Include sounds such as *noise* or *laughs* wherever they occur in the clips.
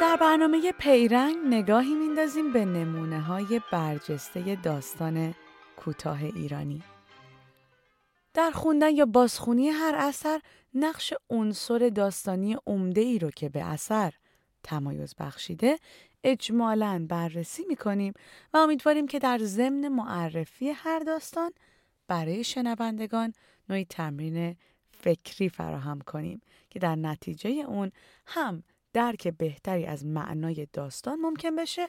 در برنامه پیرنگ نگاهی میندازیم به نمونه های برجسته داستان کوتاه ایرانی. در خوندن یا بازخونی هر اثر نقش عنصر داستانی عمده ای رو که به اثر تمایز بخشیده اجمالا بررسی می‌کنیم و امیدواریم که در ضمن معرفی هر داستان برای شنوندگان نوعی تمرین فکری فراهم کنیم که در نتیجه اون هم درک بهتری از معنای داستان ممکن بشه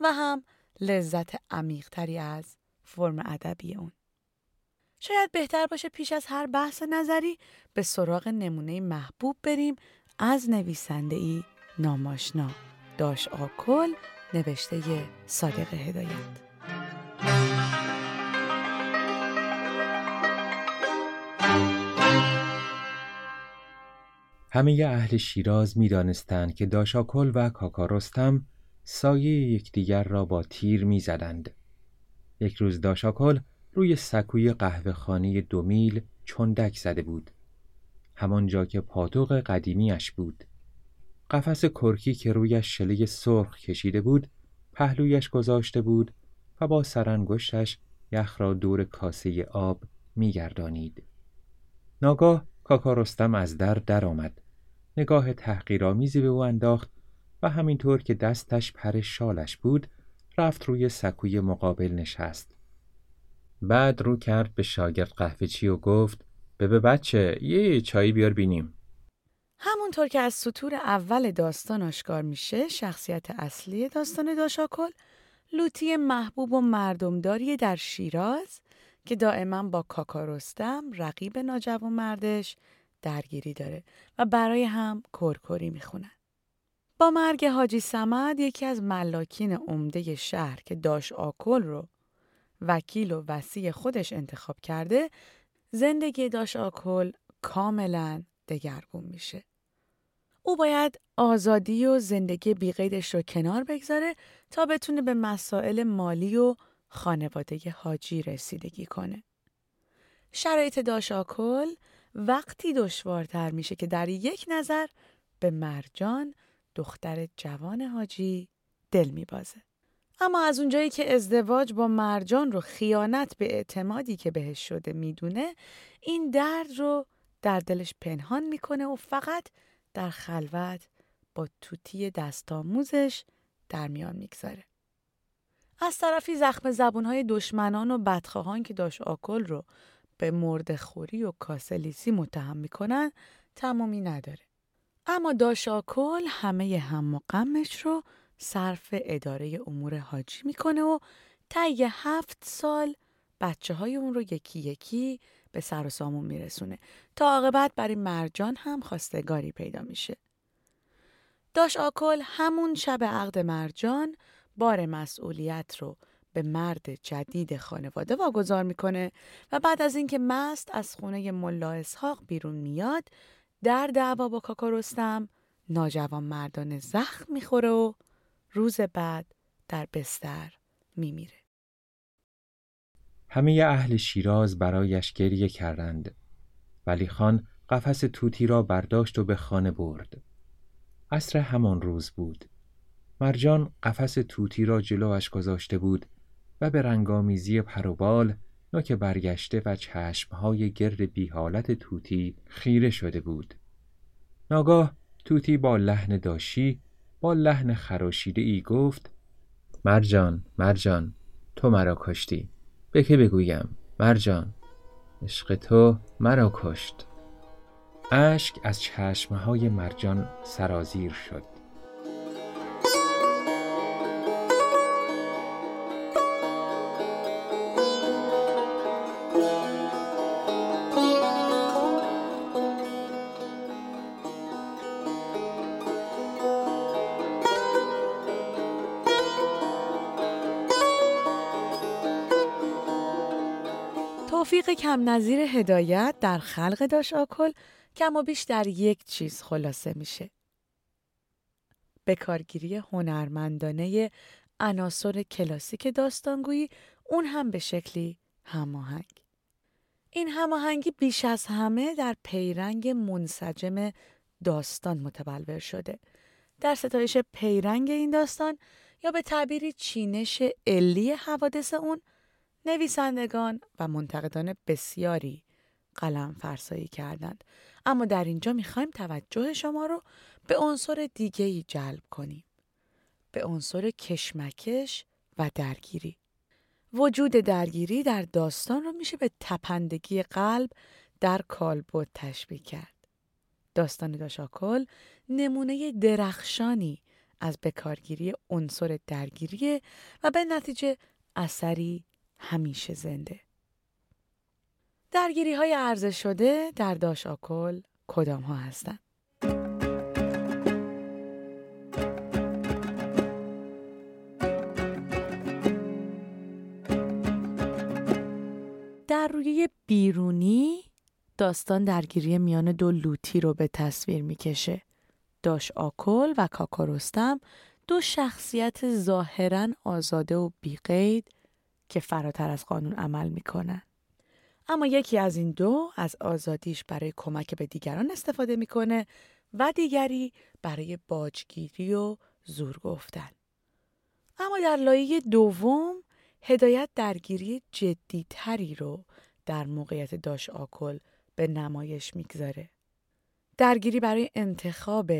و هم لذت عمیقتری از فرم ادبی اون. شاید بهتر باشه پیش از هر بحث نظری به سراغ نمونه محبوب بریم از نویسنده ای ناماشنا داش آکل نوشته صادق هدایت. همه اهل شیراز می دانستند که داشاکل و کاکارستم سایه یکدیگر را با تیر می زدند. یک روز داشاکل روی سکوی قهوه خانه دو میل چندک زده بود. همانجا که پاتوق قدیمیش بود. قفس کرکی که رویش شله سرخ کشیده بود پهلویش گذاشته بود و با سرانگشتش یخ را دور کاسه آب میگردانید. ناگاه کاکارستم از در درآمد. نگاه تحقیرآمیزی به او انداخت و همینطور که دستش پر شالش بود رفت روی سکوی مقابل نشست. بعد رو کرد به شاگرد قهوهچی و گفت به بچه یه چایی بیار بینیم. همونطور که از سطور اول داستان آشکار میشه شخصیت اصلی داستان داشاکل لوتی محبوب و مردمداری در شیراز که دائما با کاکارستم رقیب ناجوان مردش درگیری داره و برای هم کرکری می‌خونن. با مرگ حاجی سمد یکی از ملاکین عمده شهر که داش آکل رو وکیل و وسیع خودش انتخاب کرده زندگی داش آکل کاملا دگرگون میشه. او باید آزادی و زندگی بیقیدش رو کنار بگذاره تا بتونه به مسائل مالی و خانواده حاجی رسیدگی کنه. شرایط داش آکل وقتی دشوارتر میشه که در یک نظر به مرجان دختر جوان حاجی دل میبازه. اما از اونجایی که ازدواج با مرجان رو خیانت به اعتمادی که بهش شده می‌دونه این درد رو در دلش پنهان می‌کنه و فقط در خلوت با توتی دستاموزش در میان می‌گذاره. از طرفی زخم زبونهای دشمنان و بدخواهان که داشت آکل رو به مرد خوری و کاسلیسی متهم می‌کنن تمامی نداره. اما داشاکل همه هم و غمش رو صرف اداره امور حاجی می‌کنه و طی هفت سال بچه های اون رو یکی یکی به سر و سامون میرسونه تا عاقبت برای مرجان هم خواستگاری پیدا میشه. داش آکل همون شب عقد مرجان بار مسئولیت رو به مرد جدید خانواده واگذار می‌کنه و بعد از اینکه مست از خونه ملا اسحاق بیرون میاد در دعوا با کاکا رستم ناجوان مردان زخم می‌خوره و روز بعد در بستر میمیره. همه اهل شیراز برایش گریه کردند. ولی خان قفس توتی را برداشت و به خانه برد. عصر همان روز بود. مرجان قفس توتی را جلوش گذاشته بود و به رنگامیزی پروبال نوک برگشته و چشمهای گرد بی حالت توتی خیره شده بود. ناگاه توتی با لحن داشی با لحن خراشیده ای گفت مرجان مرجان تو مرا کشتی. به که بگویم؟ مرجان عشق تو مرا کشت. اشک از چشمهای مرجان سرازیر شد. توفیق کم نظیر هدایت در خلق داش آکل کم و بیش در یک چیز خلاصه میشه. به کارگیری هنرمندانه عناصر کلاسیک داستانگویی اون هم به شکلی هماهنگ. این هماهنگی بیش از همه در پیرنگ منسجم داستان متبلور شده. در ستایش پیرنگ این داستان یا به تعبیری چینش علی حوادث اون نویسندگان و منتقدان بسیاری قلم فرسایی کردند. اما در اینجا می‌خوایم توجه شما رو به عنصر دیگه جلب کنیم. به عنصر کشمکش و درگیری. وجود درگیری در داستان رو میشه به تپندگی قلب در کالبد تشبیه کرد. داستان داشاکل نمونه درخشانی از بکارگیری عنصر درگیری و به نتیجه اثری همیشه زنده. درگیری های عرضه شده در داشاکل کدام ها هستند؟ در روی بیرونی داستان درگیری میان دو لوتی رو به تصویر می‌کشه. داش آکل و کاکارستم دو شخصیت ظاهرا آزاده و بیقید که فراتر از قانون عمل می‌کنن. اما یکی از این دو از آزادیش برای کمک به دیگران استفاده می‌کنه و دیگری برای باجگیری و زور گفتن. اما در لایه دوم هدایت درگیری جدیتری رو در موقعیت داش آکل به نمایش می‌گذاره. درگیری برای انتخاب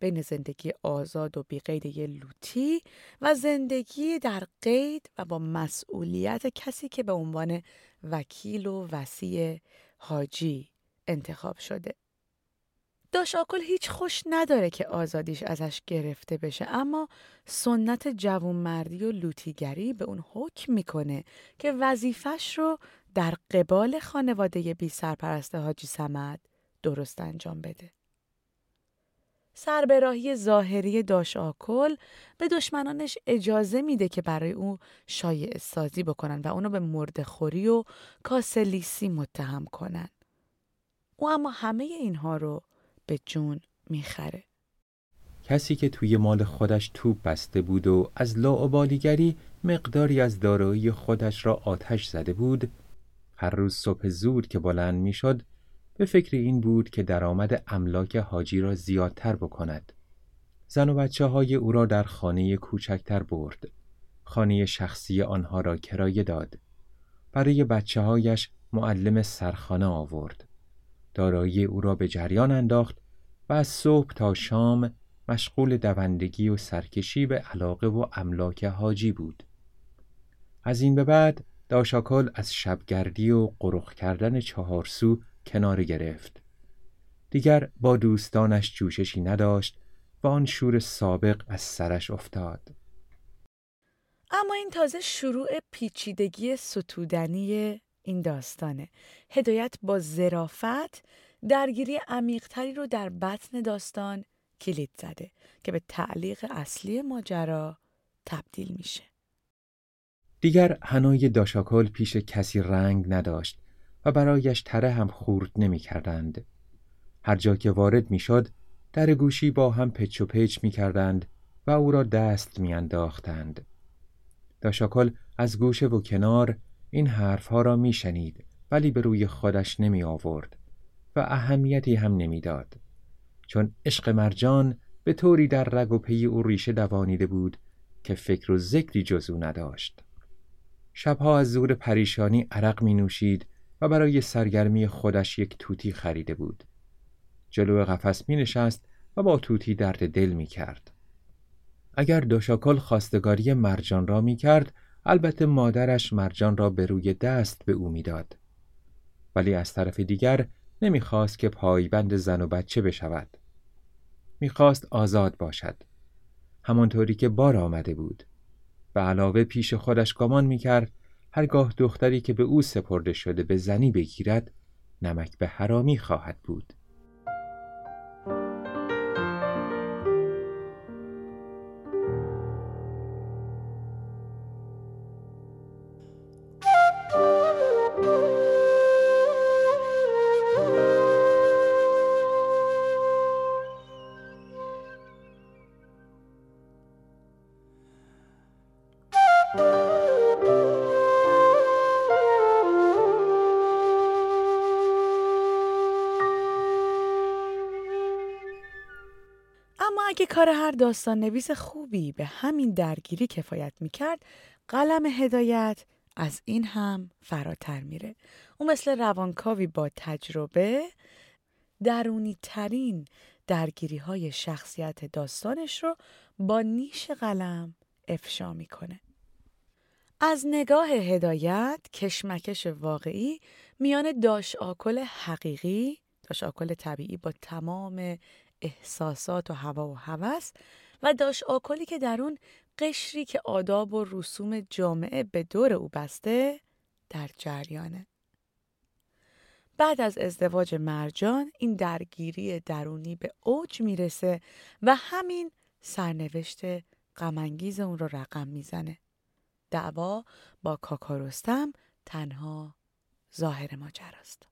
بین زندگی آزاد و بیقید یه لوتی و زندگی در قید و با مسئولیت کسی که به عنوان وکیل و وسیع حاجی انتخاب شده. داشاکل هیچ خوش نداره که آزادیش ازش گرفته بشه اما سنت جوانمردی و لوتیگری به اون حکم می‌کنه که وظیفش رو در قبال خانواده بی سرپرست حاجی سمد درست انجام بده. سربراهی ظاهری داش آکل به دشمنانش اجازه میده که برای او شایع سازی بکنن و اونو به مردخوری و کاسلیسی متهم کنن. او اما همه اینها رو به جون می‌خره. کسی که توی مال خودش توپ بسته بود و از لاعبالیگری مقداری از دارایی خودش را آتش زده بود هر روز صبح زود که بلند می‌شد به فکر این بود که درآمد املاک حاجی را زیادتر بکند. زن و بچه های او را در خانه کوچکتر برد. خانه شخصی آنها را کرایه داد. برای بچه هایش معلم سرخانه آورد. دارایی او را به جریان انداخت و از صبح تا شام مشغول دوندگی و سرکشی به علاقه و املاک حاجی بود. از این به بعد داشاکل از شبگردی و قرخ کردن چهارسو کنار گرفت. دیگر با دوستانش جوششی نداشت و آن شور سابق از سرش افتاد. اما این تازه شروع پیچیدگی ستودنی این داستانه. هدایت با زرافت درگیری عمیقتری رو در بطن داستان کلید زده که به تعلیق اصلی ماجرا تبدیل میشه. دیگر هنای داشاکل پیش کسی رنگ نداشت و برایش تره هم خورد نمی کردند. هر جا که وارد می شد در گوشی با هم پچ و پیچ می کردند و او را دست می انداختند. داشاکل از گوشه و کنار این حرفها را می شنید ولی به روی خودش نمی آورد و اهمیتی هم نمی‌داد. چون عشق مرجان به طوری در رگ و پی او ریشه دوانیده بود که فکر و ذکری جز او نداشت. شبها از زور پریشانی عرق می نوشید و برای سرگرمی خودش یک توتی خریده بود. جلو قفس می نشست و با توتی درد دل می کرد. اگر دوشاکل خواستگاری مرجان را می کرد، البته مادرش مرجان را به روی دست به او می‌داد. ولی از طرف دیگر نمی‌خواست که پایبند زن و بچه بشود. می‌خواست آزاد باشد. همانطوری که بار آمده بود. به علاوه پیش خودش گمان می‌کرد هرگاه دختری که به او سپرده شده به زنی بگیرد نمک به حرامی خواهد بود. thank *laughs* کار هر داستان نویس خوبی به همین درگیری کفایت می‌کرد قلم هدایت از این هم فراتر میره او مثل روانکاوی با تجربه درونی ترین درگیری های شخصیت داستانش رو با نیش قلم افشا می‌کنه. از نگاه هدایت کشمکش واقعی میان داش آکل حقیقی داش آکل طبیعی با تمام احساسات و هوا و هوس و داش آکلی که در اون قشری که آداب و رسوم جامعه به دور او بسته در جریانه. بعد از ازدواج مرجان این درگیری درونی به اوج می‌رسه و همین سرنوشت غمانگیز اون رو رقم می‌زنه. دعوا با کاکارستم تنها ظاهر ماجراست.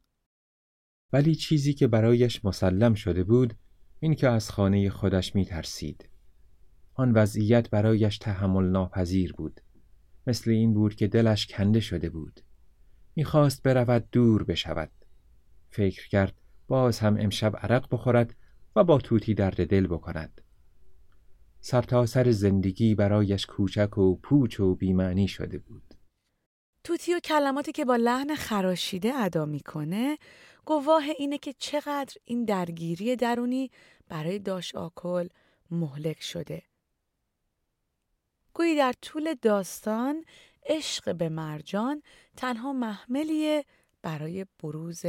ولی چیزی که برایش مسلم شده بود این که از خانه خودش می ترسید. آن وضعیت برایش تحمل ناپذیر بود. مثل این بود که دلش کنده شده بود. می‌خواست برود دور بشود. فکر کرد باز هم امشب عرق بخورد و با توتی درد دل بکند. سرتاسر سر زندگی برایش کوچک و پوچ و بیمعنی شده بود. توتی و کلماتی که با لحن خراشیده ادا می‌کنه گواه اینه که چقدر این درگیری درونی برای داش آکل مهلک شده. گویی در طول داستان عشق به مرجان تنها محملیه برای بروز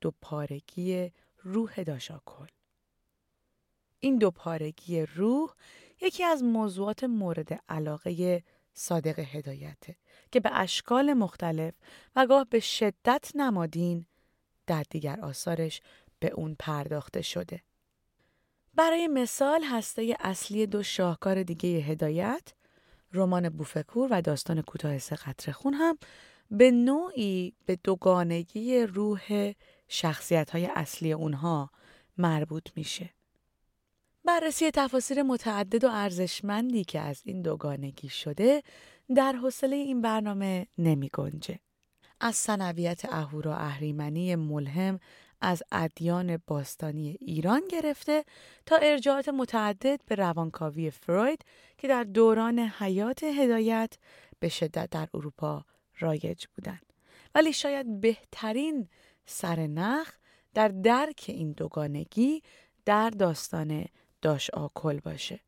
دوپارگی روح داشاکل. این دوپارگی روح یکی از موضوعات مورد علاقه صادق هدایته که به اشکال مختلف و گاه به شدت نمادین در دیگر آثارش به اون پرداخته شده. برای مثال هسته اصلی دو شاهکار دیگه هدایت رمان بوفکور و داستان کوتاه سه خون هم به نوعی به دوگانگی روح شخصیت های اصلی اونها مربوط میشه. بررسی تفاسیر متعدد و ارزشمندی که از این دوگانگی شده در حوصله این برنامه نمی گنجه. از سنویت اهورا اهریمنی ملهم از ادیان باستانی ایران گرفته تا ارجاعات متعدد به روانکاوی فروید که در دوران حیات هدایت به شدت در اروپا رایج بودند. ولی شاید بهترین سرنخ در درک این دوگانگی در داستان داش آکل باشه.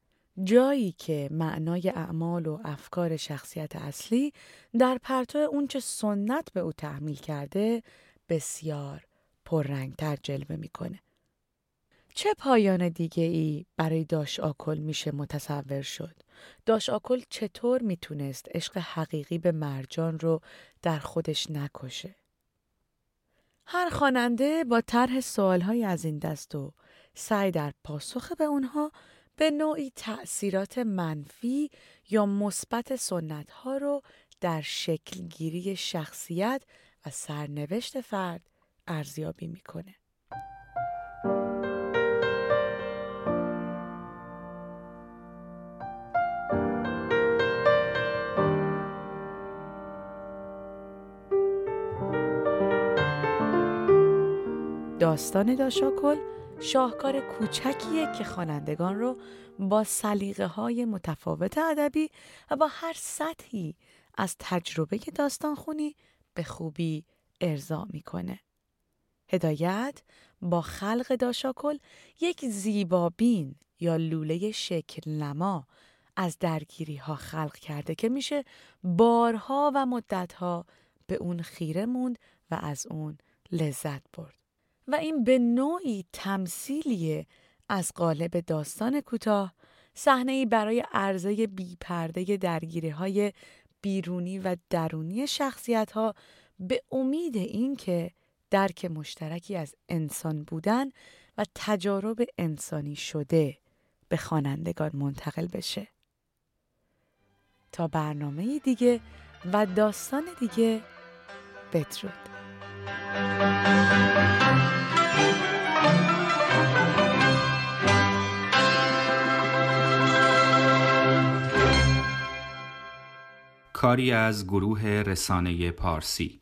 جایی که معنای اعمال و افکار شخصیت اصلی در پرتو اونچه سنت به او تحمیل کرده بسیار پررنگتر جلوه می‌کنه. چه پایان دیگه ای برای داش آکل میشه متصور شد؟ داش آکل چطور می‌تونست عشق حقیقی به مرجان رو در خودش نکشه؟ هر خواننده با طرح سوالهای از این دست و سعی در پاسخ به اونها به نوعی تأثیرات منفی یا مثبت سنت ها رو در شکلگیری شخصیت و سرنوشت فرد ارزیابی می‌کنه. داستان داشاکل شاهکار کوچکیه که خوانندگان رو با سلیقه های متفاوت ادبی و با هر سطحی از تجربه داستان خونی به خوبی ارضا می‌کنه. هدایت با خلق داشاکل یک زیبابین یا لوله شکل نما از درگیری ها خلق کرده که میشه بارها و مدتها به اون خیره موند و از اون لذت برد. و این به نوعی تمثیلیه از قالب داستان کوتاه صحنه برای عرضه بیپرده درگیری های بیرونی و درونی شخصیت ها به امید اینکه درک مشترکی از انسان بودن و تجارب انسانی شده به خوانندگان منتقل بشه. تا برنامه دیگه و داستان دیگه بدرود. کاری از گروه رسانه پارسی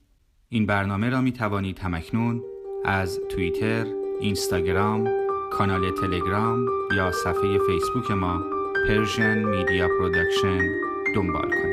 این برنامه را می توانید هم‌اکنون از توییتر، اینستاگرام، کانال تلگرام یا صفحه فیسبوک ما Persian Media Production دنبال کنید.